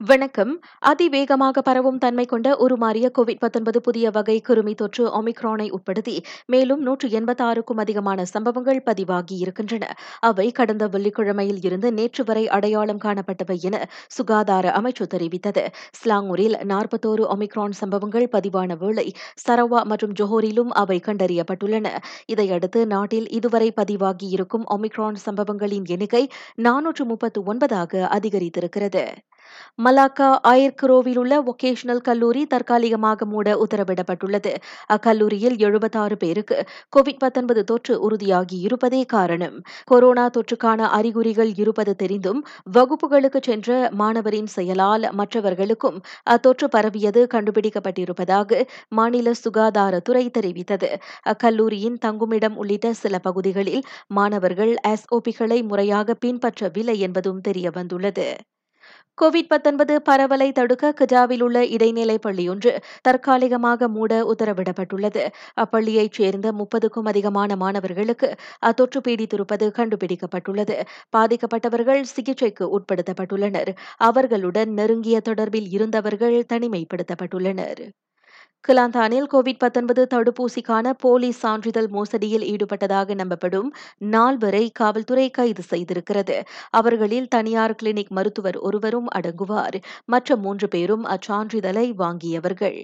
வணக்கம். அதிவேகமாக பரவும் தன்மை கொண்ட உருமாறிய கோவிட் 19 புதிய வகை கிருமி தொற்று ஒமிக்ரானை உட்படுத்தி மேலும் நூற்று எண்பத்தாறுக்கும் அதிகமான சம்பவங்கள் பதிவாகி இருக்கின்றன. அவை கடந்த வெள்ளிக்கிழமையில் இருந்து நேற்று வரை அடையாளம் காணப்பட்டவை என சுகாதார அமைச்சு தெரிவித்தது. ஸ்லாங்கூரில் நாற்பத்தோரு ஒமிக்ரான் சம்பவங்கள் பதிவான வேளை சரவா மற்றும் ஜொஹோரிலும் அவை கண்டறியப்பட்டுள்ளன. இதையடுத்து நாட்டில் இதுவரை பதிவாகி இருக்கும் ஒமிக்ரான் சம்பவங்களின் எண்ணிக்கை நானூற்று முப்பத்து ஒன்பதாக அதிகரித்திருக்கிறது. மலாக்கா அயர்குரோவில் உள்ள ஒகேஷனல் கல்லூரி தற்காலிகமாக மூட உத்தரவிடப்பட்டுள்ளது. அக்கல்லூரியில் எழுபத்தாறு பேருக்கு கோவிட் 19 தொற்று உறுதியாகி இருப்பதே காரணம். கொரோனா தொற்றுக்கான அறிகுறிகள் இருப்பது தெரிந்தும் வகுப்புகளுக்கு சென்ற மாணவரின் செயலால் மற்றவர்களுக்கும் அத்தொற்று பரவியது கண்டுபிடிக்கப்பட்டிருப்பதாக மாநில சுகாதாரத்துறை தெரிவித்தது. அக்கல்லூரியின் தங்குமிடம் உள்ளிட்ட சில பகுதிகளில் மாணவர்கள் எஸ்ஓபிகளை முறையாக பின்பற்றவில்லை என்பதும் தெரியவந்துள்ளது. கோவிட் 19 பரவலை தடுக்க கஜாவில் உள்ள இடைநிலை பள்ளியொன்று தற்காலிகமாக மூட உத்தரவிடப்பட்டுள்ளது. அப்பள்ளியைச் சேர்ந்த முப்பதுக்கும் அதிகமான மாணவர்களுக்கு அத்தொற்று பீடித்திருப்பது கண்டுபிடிக்கப்பட்டுள்ளது. பாதிக்கப்பட்டவர்கள் சிகிச்சைக்கு உட்படுத்தப்பட்டுள்ளனர். அவர்களுடன் நெருங்கிய தொடர்பில் இருந்தவர்கள் தனிமைப்படுத்தப்பட்டுள்ளனர். கிளாந்தானில் கோவிட் 19 தடுப்பூசிக்கான போலி சான்றிதழ் மோசடியில் ஈடுபட்டதாக நம்பப்படும் நால்வரை காவல்துறை கைது செய்திருக்கிறது. அவர்களில் தனியார் கிளினிக் மருத்துவர் ஒருவரும் அடங்குவார். மற்ற மூன்று பேரும் அச்சான்றிதழை வாங்கியவர்கள்.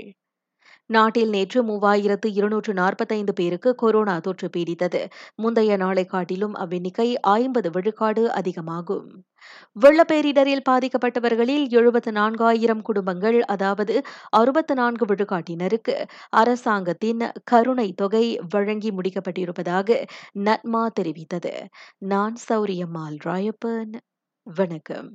நாட்டில் நேற்று மூவாயிரத்து இருநூற்று நாற்பத்தைந்து பேருக்கு கொரோனா தொற்று பீடித்தது. முந்தைய நாளை காட்டிலும் அவ்வெண்ணிக்கை ஐம்பது விழுக்காடு அதிகமாகும். வெள்ளப்பேரிடரில் பாதிக்கப்பட்டவர்களில் எழுபத்து நான்காயிரம் குடும்பங்கள் அதாவது அறுபத்து நான்கு விழுக்காட்டினருக்கு. அரசாங்கத்தின் கருணை தொகை வழங்கி முடிக்கப்பட்டிருப்பதாக நட்மா தெரிவித்தது. நான் சௌரியம்மாள் ராயப்பன். வணக்கம்.